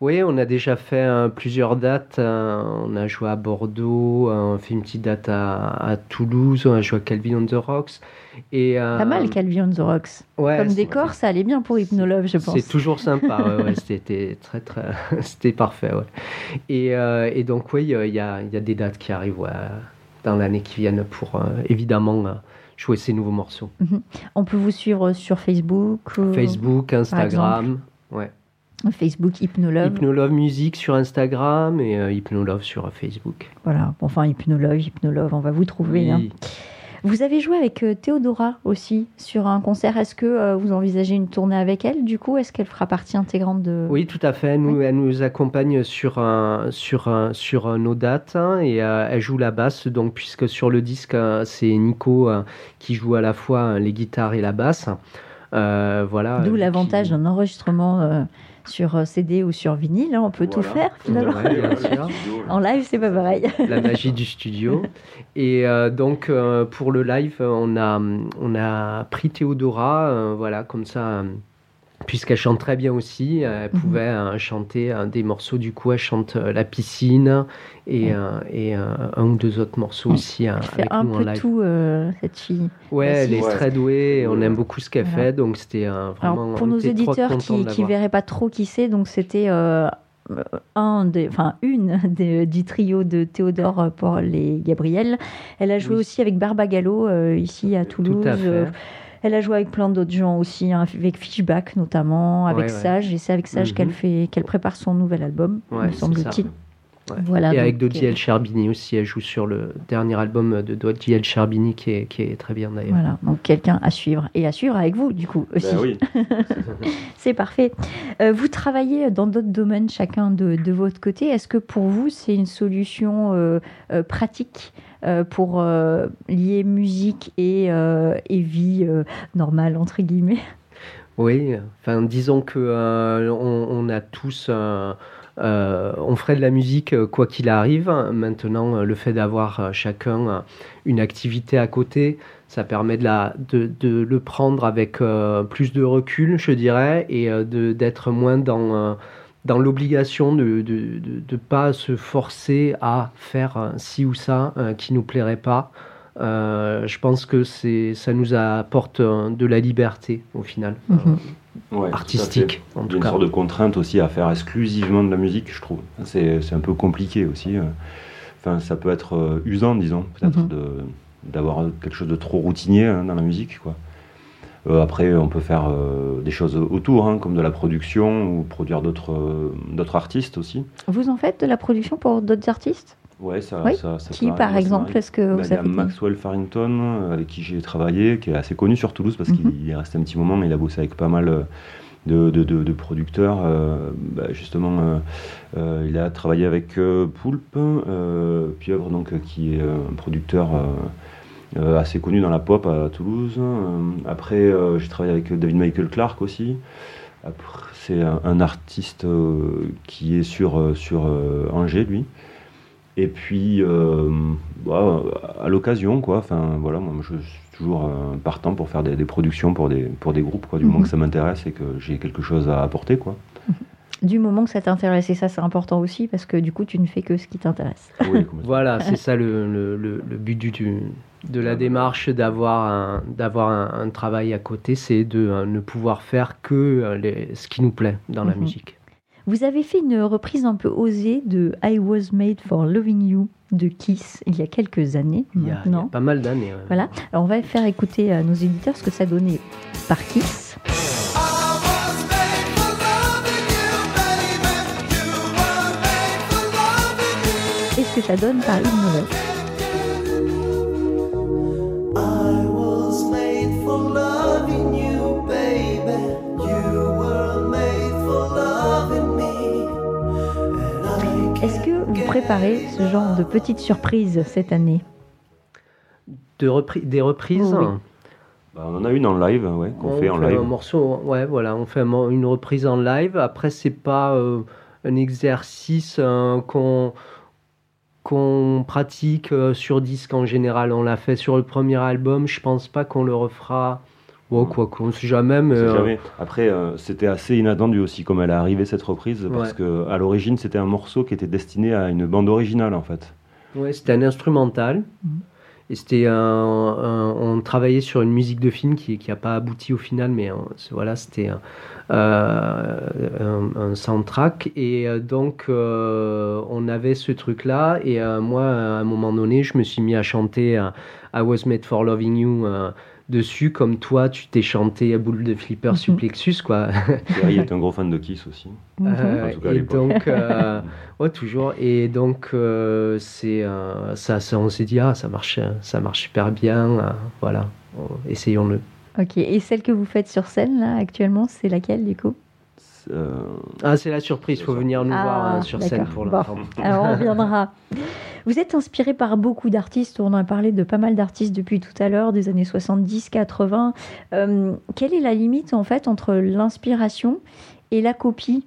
Oui, on a déjà fait euh, plusieurs dates. euh, on a joué à Bordeaux, euh, on a fait une petite date à, à Toulouse, on a joué à Calvin on the Rocks. Et, euh, Pas mal, Calvi on the Rocks. ouais, Comme décor, ça allait bien pour Hypnolove, je pense. C'est toujours sympa, ouais, ouais, c'était très très, [LAUGHS] c'était parfait. Et, et donc oui, il y a, il y a des dates qui arrivent dans l'année qui viennent pour euh, évidemment euh, jouer ces nouveaux morceaux. On peut vous suivre sur Facebook. euh, Facebook, Instagram, ouais. Facebook Hypnolove. Hypnolove Musique sur Instagram et euh, Hypnolove sur Facebook. Voilà, enfin Hypnolove, Hypnolove, on va vous trouver. hein. Vous avez joué avec euh, Théodora aussi sur un concert. Est-ce que euh, vous envisagez une tournée avec elle Du coup, est-ce qu'elle fera partie intégrante de... Oui, tout à fait. Elle nous, elle nous accompagne sur, un, sur, un- sur nos dates hein, et euh, elle joue la basse. Donc, puisque sur le disque, c'est Nico qui joue à la fois les guitares et la basse. Voilà. D'où l'avantage qui- d'un enregistrement sur euh, CD ou sur vinyle. hein, on peut tout faire finalement. Ouais, bien sûr. [LAUGHS] En live, c'est pas pareil. [LAUGHS] la magie du studio. Et euh, donc euh, pour le live, on a, on a pris Théodora, euh, voilà, comme ça, euh, puisqu'elle chante très bien aussi, elle Mhm. pouvait euh, chanter euh, des morceaux, du coup elle chante euh, La piscine et, euh, et euh, un ou deux autres morceaux aussi Elle fait avec un nous en peu live. tout, euh, cette fille. Ouais, elle est Ouais. très douée, et on aime beaucoup ce qu'elle Voilà. fait, donc c'était euh, vraiment... Alors, pour nos auditeurs qui, l'avoir. verraient pas trop qui c'est, donc c'était euh, un des, enfin une [LAUGHS] des, du trio de Théodore pour les Gabriel. Elle a joué Oui. aussi avec Barbagallo euh, ici à Toulouse. Tout à fait. Euh, Elle a joué avec plein d'autres gens aussi, hein, avec Fishback notamment, avec Ouais, ouais. Sage, et c'est avec Sage Mhm. qu'elle fait, qu'elle prépare son nouvel album, Ouais, me c'est semble-t-il. Ouais. Voilà, et avec Dodi euh, El Cherbini aussi, elle joue sur le dernier album de Dodi El Cherbini qui est, qui est très bien d'ailleurs. Voilà, donc quelqu'un à suivre et à suivre avec vous du coup aussi. Ben oui. [LAUGHS] C'est parfait. Euh, vous travaillez dans d'autres domaines chacun de, de votre côté. Est-ce que pour vous c'est une solution euh, euh, pratique euh, pour euh, lier musique et, euh, et vie euh, normale entre guillemets Oui, enfin disons que euh, on, a tous, euh, euh, on ferait de la musique euh, quoi qu'il arrive. Maintenant, euh, le fait d'avoir euh, chacun euh, une activité à côté, ça permet de, la, de, de le prendre avec euh, plus de recul, je dirais, et euh, d'être moins dans euh, dans l'obligation de ne de, de, de pas se forcer à faire euh, ci ou ça euh, qui nous plairait pas. Euh, je pense que c'est ça nous apporte euh, de la liberté au final. Mhm. À fait. artistique en Il y a tout une cas. sorte de contrainte aussi à faire exclusivement de la musique, je trouve. C'est c'est un peu compliqué aussi. euh. Enfin, ça peut être euh, usant, disons, peut-être Mhm. de d'avoir quelque chose de trop routinier hein, dans la musique, quoi. Euh, après, on peut faire euh, des choses autour, hein, comme de la production ou produire d'autres euh, d'autres artistes aussi. Vous en faites de la production pour d'autres artistes? Ouais, ça, Oui. ça, ça Qui par exemple. Est-ce que Ben, vous il y a avez Maxwell Farrington, avec qui j'ai travaillé, qui est assez connu sur Toulouse parce Mhm. qu'il est resté un petit moment, mais il a bossé avec pas mal de, de- de- de producteurs. euh, bah, justement, euh, euh, il a travaillé avec Poulpe, Pieuvre, donc, qui est un producteur assez connu dans la pop à Toulouse. Euh, après, euh, j'ai travaillé avec David Michael Clark aussi. C'est un, un artiste euh, qui est sur, euh, sur euh, Angers, lui. Et puis, euh, bah, à l'occasion, quoi. Enfin, voilà, moi, je suis toujours euh, partant pour faire des, des productions pour des, pour des groupes, quoi. Du moment Mhm. que ça m'intéresse et que j'ai quelque chose à apporter, quoi. Du moment que ça t'intéresse, et ça c'est important aussi parce que du coup tu ne fais que ce qui t'intéresse. Oui, [LAUGHS] complètement. Voilà, c'est ça le, le, le- le but du, du- de la démarche d'avoir un, d'avoir un, un travail à côté, c'est de euh, ne pouvoir faire que euh, les- ce qui nous plaît dans la Mhm. musique. Vous avez fait une reprise un peu osée de I Was Made for Loving You de Kiss il y a quelques années Il y a, il y a maintenant. pas mal d'années. ouais. Voilà. Alors on va faire écouter à nos éditeurs ce que ça donnait par Kiss. For loving me. And I Est-ce que vous préparez ce genre de petites surprises cette année? De repri- des reprises. Oui. Bah, on en a une en live, ouais, qu'on on fait en un live. morceau, ouais, voilà, on fait un une reprise en live. Après, c'est pas euh, un exercice euh, qu'on qu'on pratique euh, sur disque en général. On l'a fait sur le premier album. Je pense pas qu'on le refera. Bon, quoi qu'on sait jamais, mais On sait euh, jamais. Après, euh, c'était assez inattendu aussi comme elle est arrivée cette reprise, parce Ouais. que à l'origine, c'était un morceau qui était destiné à une bande originale, en fait. Ouais, c'était un instrumental. Mhm. Et c'était un, on travaillait sur une musique de film qui n'a pas abouti au final, mais euh, voilà, c'était un, euh, un- un soundtrack. Et euh, donc, euh, on avait ce truc-là. Et euh, moi, à un moment donné, je me suis mis à chanter, I Was Made for Loving You euh, dessus, comme toi, tu t'es chanté à boule de flipper Mhm. supplexus, quoi. [LAUGHS] Thierry est un gros fan de Kiss aussi. Mhm. Euh, En tout cas, et donc, euh, [LAUGHS] ouais, toujours. Et donc, euh, c'est euh, ça, ça, on s'est dit, ah, ça marche, ça marche super bien. euh, voilà, On- essayons-le. Ok, et celle que vous faites sur scène là actuellement, c'est laquelle du coup? Euh, Ah, c'est la surprise, faut venir nous Ah, voir hein, sur scène pour Bon. l'entendre. Alors on [LAUGHS] reviendra. Vous êtes inspiré par beaucoup d'artistes, on a parlé de pas mal d'artistes depuis tout à l'heure, des années 70, 80. Euh, quelle est la limite en fait entre l'inspiration et la copie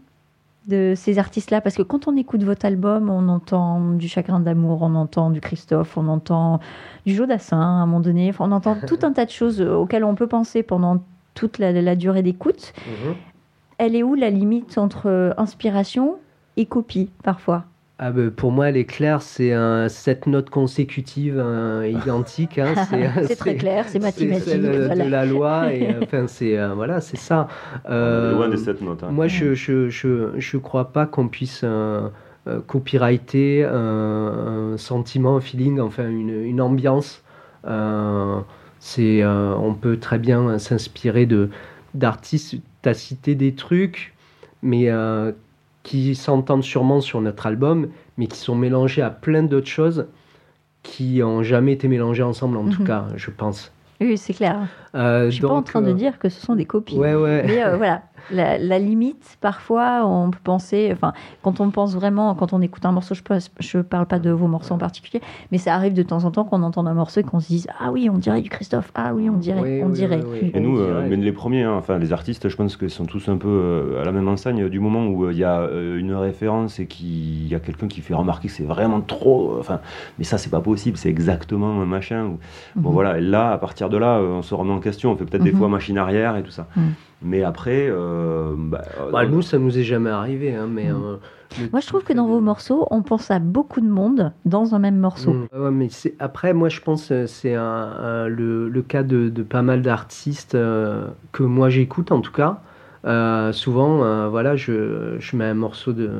de ces artistes-là? Parce que quand on écoute votre album, on entend du Chagrin d'amour, on entend du Christophe, on entend du Jodassin à un moment donné, Enfin, on entend tout un tas de choses auxquelles on peut penser pendant toute la, la durée d'écoute. [LAUGHS] Mhm. Elle est où la limite entre euh, inspiration et copie parfois? Ah ben, pour moi, elle est claire, c'est un, sept notes consécutives hein, [LAUGHS] identiques. hein, C'est très clair, c'est mathématique. celle euh, voilà. de la loi, et euh, [LAUGHS] enfin, c'est euh, voilà, c'est ça. on est Euh, loin des 7 notes. hein. Moi, je je, je, je crois pas qu'on puisse euh, euh, copyrighter un, un sentiment, un feeling, enfin une, une ambiance. Euh, c'est, euh, on peut très bien s'inspirer de d'artistes. Tu as cité des trucs, mais euh, qui s'entendent sûrement sur notre album, mais qui sont mélangés à plein d'autres choses qui ont jamais été mélangées ensemble, en tout Mhm. cas, je pense. Oui, c'est clair. Euh, Je suis pas en train de euh, dire que ce sont des copies. Ouais, ouais. Mais voilà, [LAUGHS] la, la limite, parfois, on peut penser, enfin, quand on pense vraiment, quand on écoute un morceau, je ne je parle pas de vos morceaux en particulier, mais ça arrive de temps en temps qu'on entende un morceau et qu'on se dise Ah oui, on dirait du Christophe, ah oui, on dirait, Oui, on oui, dirait. oui, oui. Et nous, euh, mais les premiers, hein, enfin les artistes, je pense qu'ils sont tous un peu euh, à la même enseigne du moment où euh, il y a euh, une référence et qu'il y a quelqu'un qui fait remarquer que c'est vraiment trop. Enfin, mais ça, c'est pas possible, c'est exactement un machin. ou- Bon Mhm. voilà, et là, à partir de là, euh, on se remet en question, on fait peut-être des Mhm. fois machine arrière et tout ça. Mhm. Mais après, euh, bah, euh, Bah, nous, ça nous est jamais arrivé, hein, mais. Mm. euh, Moi, je trouve que dans vos morceaux, on pense à beaucoup de monde dans un même morceau. Mm. Ouais, mais c'est- après, moi, je pense que c'est un, un- le, le cas de, de pas mal d'artistes euh, que moi j'écoute en tout cas. Euh, souvent, euh, voilà, je, je mets un morceau de,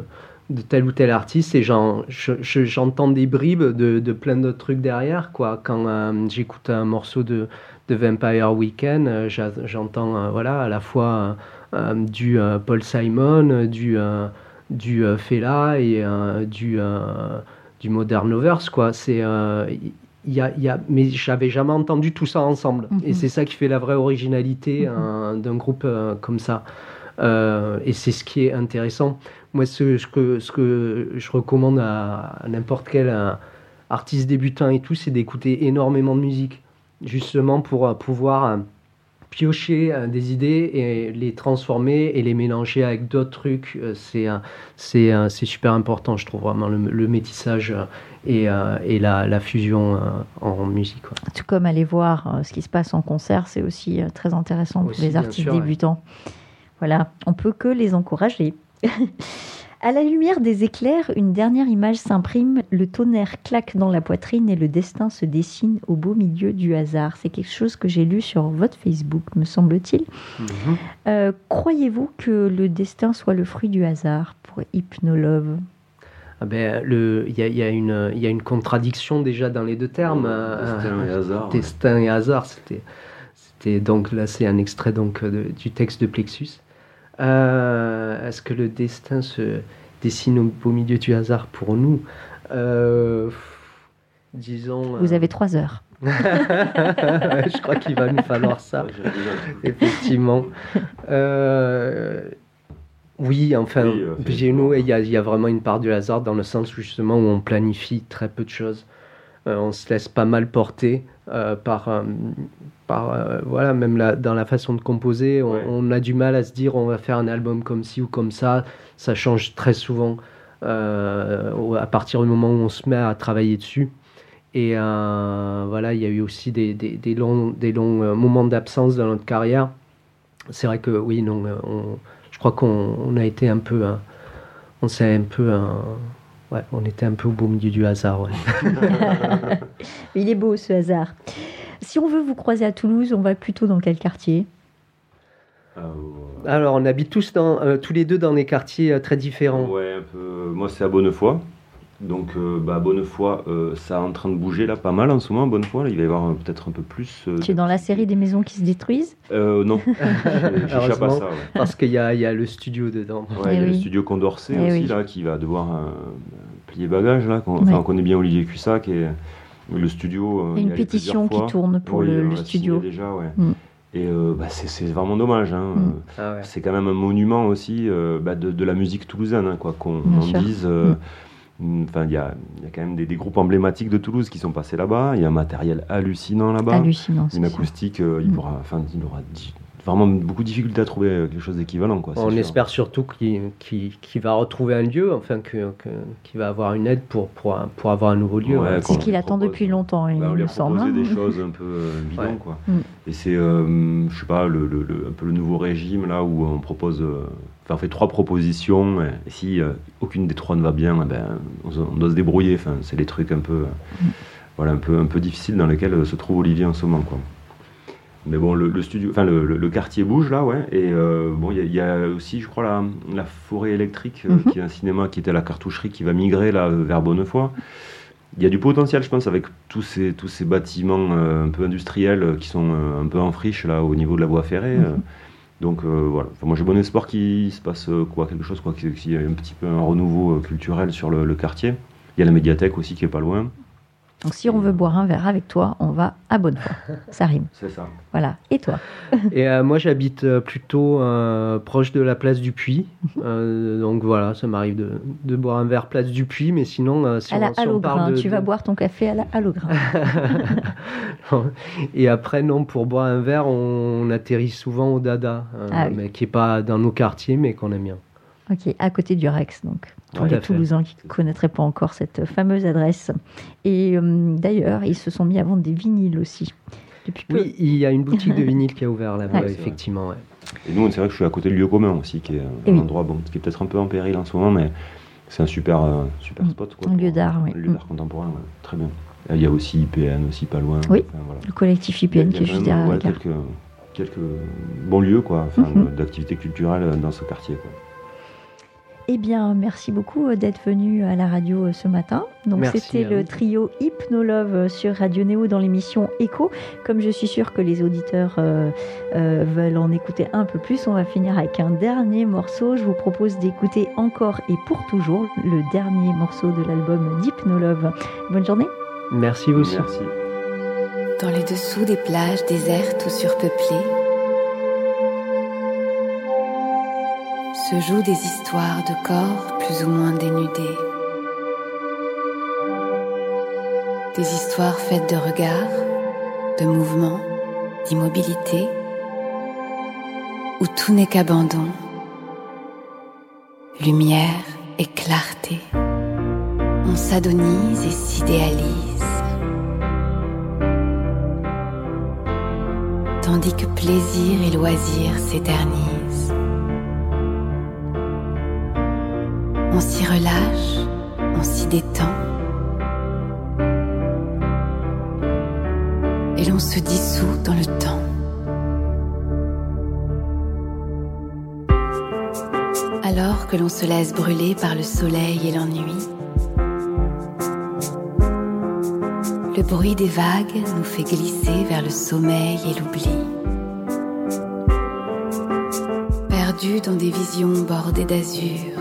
de tel ou tel artiste et j'en- je- je- j'entends des bribes de, de plein d'autres trucs derrière. Quoi. Quand euh, j'écoute un morceau de, de Vampire Weekend, euh, j'entends euh, voilà, à la fois euh, du Paul Simon, du, du Fela et du, du Modern Lovers. Quoi. C'est, y a, y a, mais j'avais jamais entendu tout ça ensemble. Mhm. Et c'est ça qui fait la vraie originalité Mhm. euh, d'un groupe comme ça. Euh, et c'est ce qui est intéressant. Moi, ce, ce que, ce que je recommande à, à n'importe quel artiste débutant et tout, c'est d'écouter énormément de musique, justement pour euh, pouvoir euh, piocher euh, des idées et les transformer et les mélanger avec d'autres trucs. C'est c'est c'est super important, je trouve vraiment le, le métissage et, et la, la fusion en musique. Tout comme aller voir ce qui se passe en concert, c'est aussi très intéressant pour Aussi, les artistes sûr, ouais. débutants. Voilà, on peut que les encourager. [LAUGHS] À la lumière des éclairs, une dernière image s'imprime, le tonnerre claque dans la poitrine et le destin se dessine au beau milieu du hasard. C'est quelque chose que j'ai lu sur votre Facebook, me semble-t-il. Euh, Croyez-vous que le destin soit le fruit du hasard pour Hypnolove? Ah ben, le- Il y, a, il y a une- il y a une contradiction déjà dans les deux termes. euh, Destin et hasard. Destin et hasard, c'était, c'était donc là c'est un extrait donc de- du texte de Plexus. Euh, est-ce que le destin se dessine au beau milieu du hasard pour nous Euh, Disons. Vous euh, avez trois heures. [LAUGHS] Je crois qu'il va nous falloir ça. Effectivement. Euh, oui, enfin, Oui, euh, chez nous, il y, a, il y a vraiment une part du hasard dans le sens justement où on planifie très peu de choses. Euh, on se laisse pas mal porter euh, par, euh, par euh, voilà, même la- dans la façon de composer. On, Ouais. on a du mal à se dire on va faire un album comme ci ou comme ça. Ça change très souvent à partir du moment où on se met à travailler dessus. Et voilà, il y a eu aussi des, des- des longs, des longs moments d'absence dans notre carrière. C'est vrai que oui, non, on- je crois qu'on on a été un peu, on s'est un peu, ouais, on était un peu au beau milieu du hasard. ouais. [LAUGHS] Il est beau ce hasard. Si on veut vous croiser à Toulouse, on va plutôt dans quel quartier? Ouais. Alors, on habite tous, dans, euh, tous les deux dans des quartiers euh, très différents. Ouais, un peu. Moi, c'est à Bonnefoy. Donc, euh, bah, Bonnefoy, euh, ça est en train de bouger là pas mal en ce moment. Bonnefoy, là, il va y avoir euh, peut-être un peu plus. euh, Tu es dans la série des maisons qui se détruisent? Euh, non, [LAUGHS] j'échappe à Heureusement. ça. Ouais. Parce qu'il y y a le studio dedans. Ouais, il y a Eh le studio Condorcet Eh aussi oui. là qui va devoir euh, plier bagage là. Ouais. on connaît bien Olivier Cussac et le studio. euh, Il y a une pétition qui tourne pour Oui, le, studio. déjà, ouais. Mm. Et euh, bah, c'est vraiment dommage. hein. Mm. Ah ouais. C'est quand même un monument aussi euh, bah, de, de la musique toulousaine, hein, quoi qu'on Bien en sûr. dise. euh, Enfin, il y a, il y a quand même des, des groupes emblématiques de Toulouse qui sont passés là-bas. Il y a un matériel hallucinant là-bas. Hallucinant. c'est Une acoustique, euh, il, Mm. pourra, enfin, il aura vraiment beaucoup de difficultés à trouver euh, quelque chose d'équivalent. quoi, On sûr. espère surtout qu'il qu'il- qu'il va retrouver un lieu, enfin que- que- qu'il va avoir une aide pour, pour, pour avoir un nouveau lieu. Ouais. C'est ce qu'il attend depuis longtemps, il Bah, on lui me semble. hein. des choses un peu euh, bidons, Ouais. quoi. Mm. Et c'est, euh, je sais pas, le, le- le- un peu le nouveau régime là où on propose, euh, enfin, on fait trois propositions. Et, et si euh, aucune des trois ne va bien, eh ben, on, doit se débrouiller. Enfin, c'est les trucs un peu, euh, voilà, un peu, un peu difficiles dans lesquels euh, se trouve Olivier en ce moment, quoi. Mais bon, le, le studio, enfin le, le- le quartier bouge là, ouais. Et euh, bon, il y, a- il y a aussi, je crois, la, la forêt électrique, euh, Mhm. qui est un cinéma qui était à la cartoucherie, qui va migrer là euh, vers Bonnefoy. Il y a du potentiel, je pense, avec tous ces, tous ces bâtiments euh, un peu industriels euh, qui sont euh, un peu en friche là au niveau de la voie ferrée. euh. Donc euh, voilà, moi j'ai bon espoir qu'il se passe euh, quoi, quelque chose, quoi, qu'il y ait un petit peu un renouveau euh, culturel sur le quartier. Il y a la médiathèque aussi qui est pas loin. Donc si on veut boire un verre avec toi, on va à Bonnefoy. [LAUGHS] Ça rime. C'est ça. Voilà. Et toi [LAUGHS] Et euh, moi j'habite euh, plutôt euh, proche de la place du Puy. [LAUGHS] Euh, donc voilà, ça m'arrive de, de boire un verre place du Puy, mais sinon, si, À la on, si on Halograin. parle de. Tu vas boire ton café à la Halograin. Et après, non, pour boire un verre, on, atterrit souvent au Dada, Ah oui. mais qui est pas dans nos quartiers, mais qu'on aime bien. Ok, à côté du Rex, donc. Pour Tout les fait. Toulousains qui ne connaîtraient pas encore cette fameuse adresse. Et euh, d'ailleurs, ils se sont mis à vendre des vinyles aussi. Depuis peu. Oui, il y a une boutique de [LAUGHS] vinyle qui a ouvert là-bas, Ouais. effectivement. ouais. Et nous, c'est vrai que je suis à côté du lieu commun aussi, qui est un oui. endroit bon, qui est peut-être un peu en péril en ce moment, mais c'est un super, euh, super Mm. spot. Quoi, Un lieu d'art, oui. Un lieu d'art contemporain, ouais. très bien. Et Il y a aussi IPN, aussi pas loin. Oui. Enfin, voilà. Le collectif IPN il y a qui est juste derrière ouais, quelques, quelques bons lieux, quoi, enfin, Mhm. de- d'activités culturelles euh, dans ce quartier. Quoi. Eh bien, merci beaucoup euh, d'être venu à la radio euh, ce matin. Donc, c'était le trio Hypnolove euh, sur Radio Néo dans l'émission Echo. Comme je suis sûre que les auditeurs euh, euh, veulent en écouter un peu plus, on va finir avec un dernier morceau. Je vous propose d'écouter encore et pour toujours le dernier morceau de l'album d'Hypnolove. Bonne journée. Merci vous aussi. Merci. Dans les dessous des plages désertes ou surpeuplées, se jouent des histoires de corps plus ou moins dénudés. Des histoires faites de regards, de mouvements, d'immobilité, où tout n'est qu'abandon, lumière et clarté. On s'adonise et s'idéalise. tandis que plaisir et loisir s'éternisent. On s'y relâche, on s'y détend, et l'on se dissout dans le temps. Alors que l'on se laisse brûler par le soleil et l'ennui, le bruit des vagues nous fait glisser vers le sommeil et l'oubli. Perdus dans des visions bordées d'azur,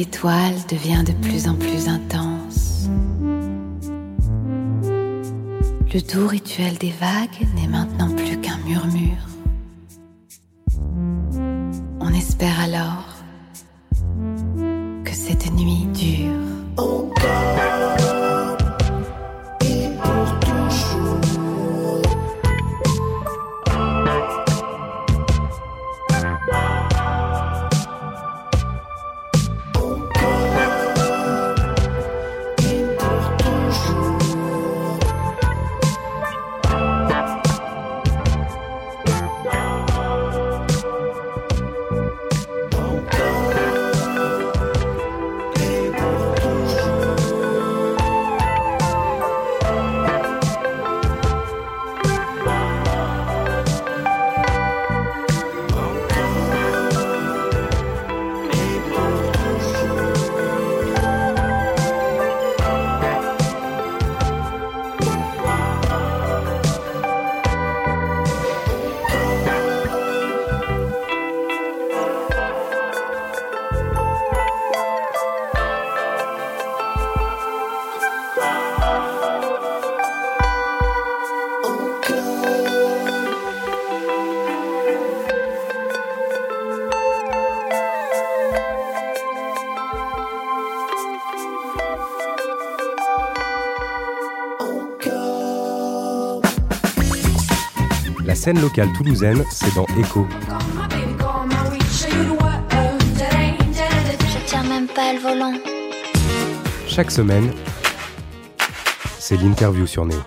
des étoiles devient de plus en plus intense. Le doux rituel des vagues n'est maintenant plus qu'un murmure. Scène locale toulousaine, c'est dans Echo. Je tiens même pas le volant. Chaque semaine, c'est l'interview sur Néo.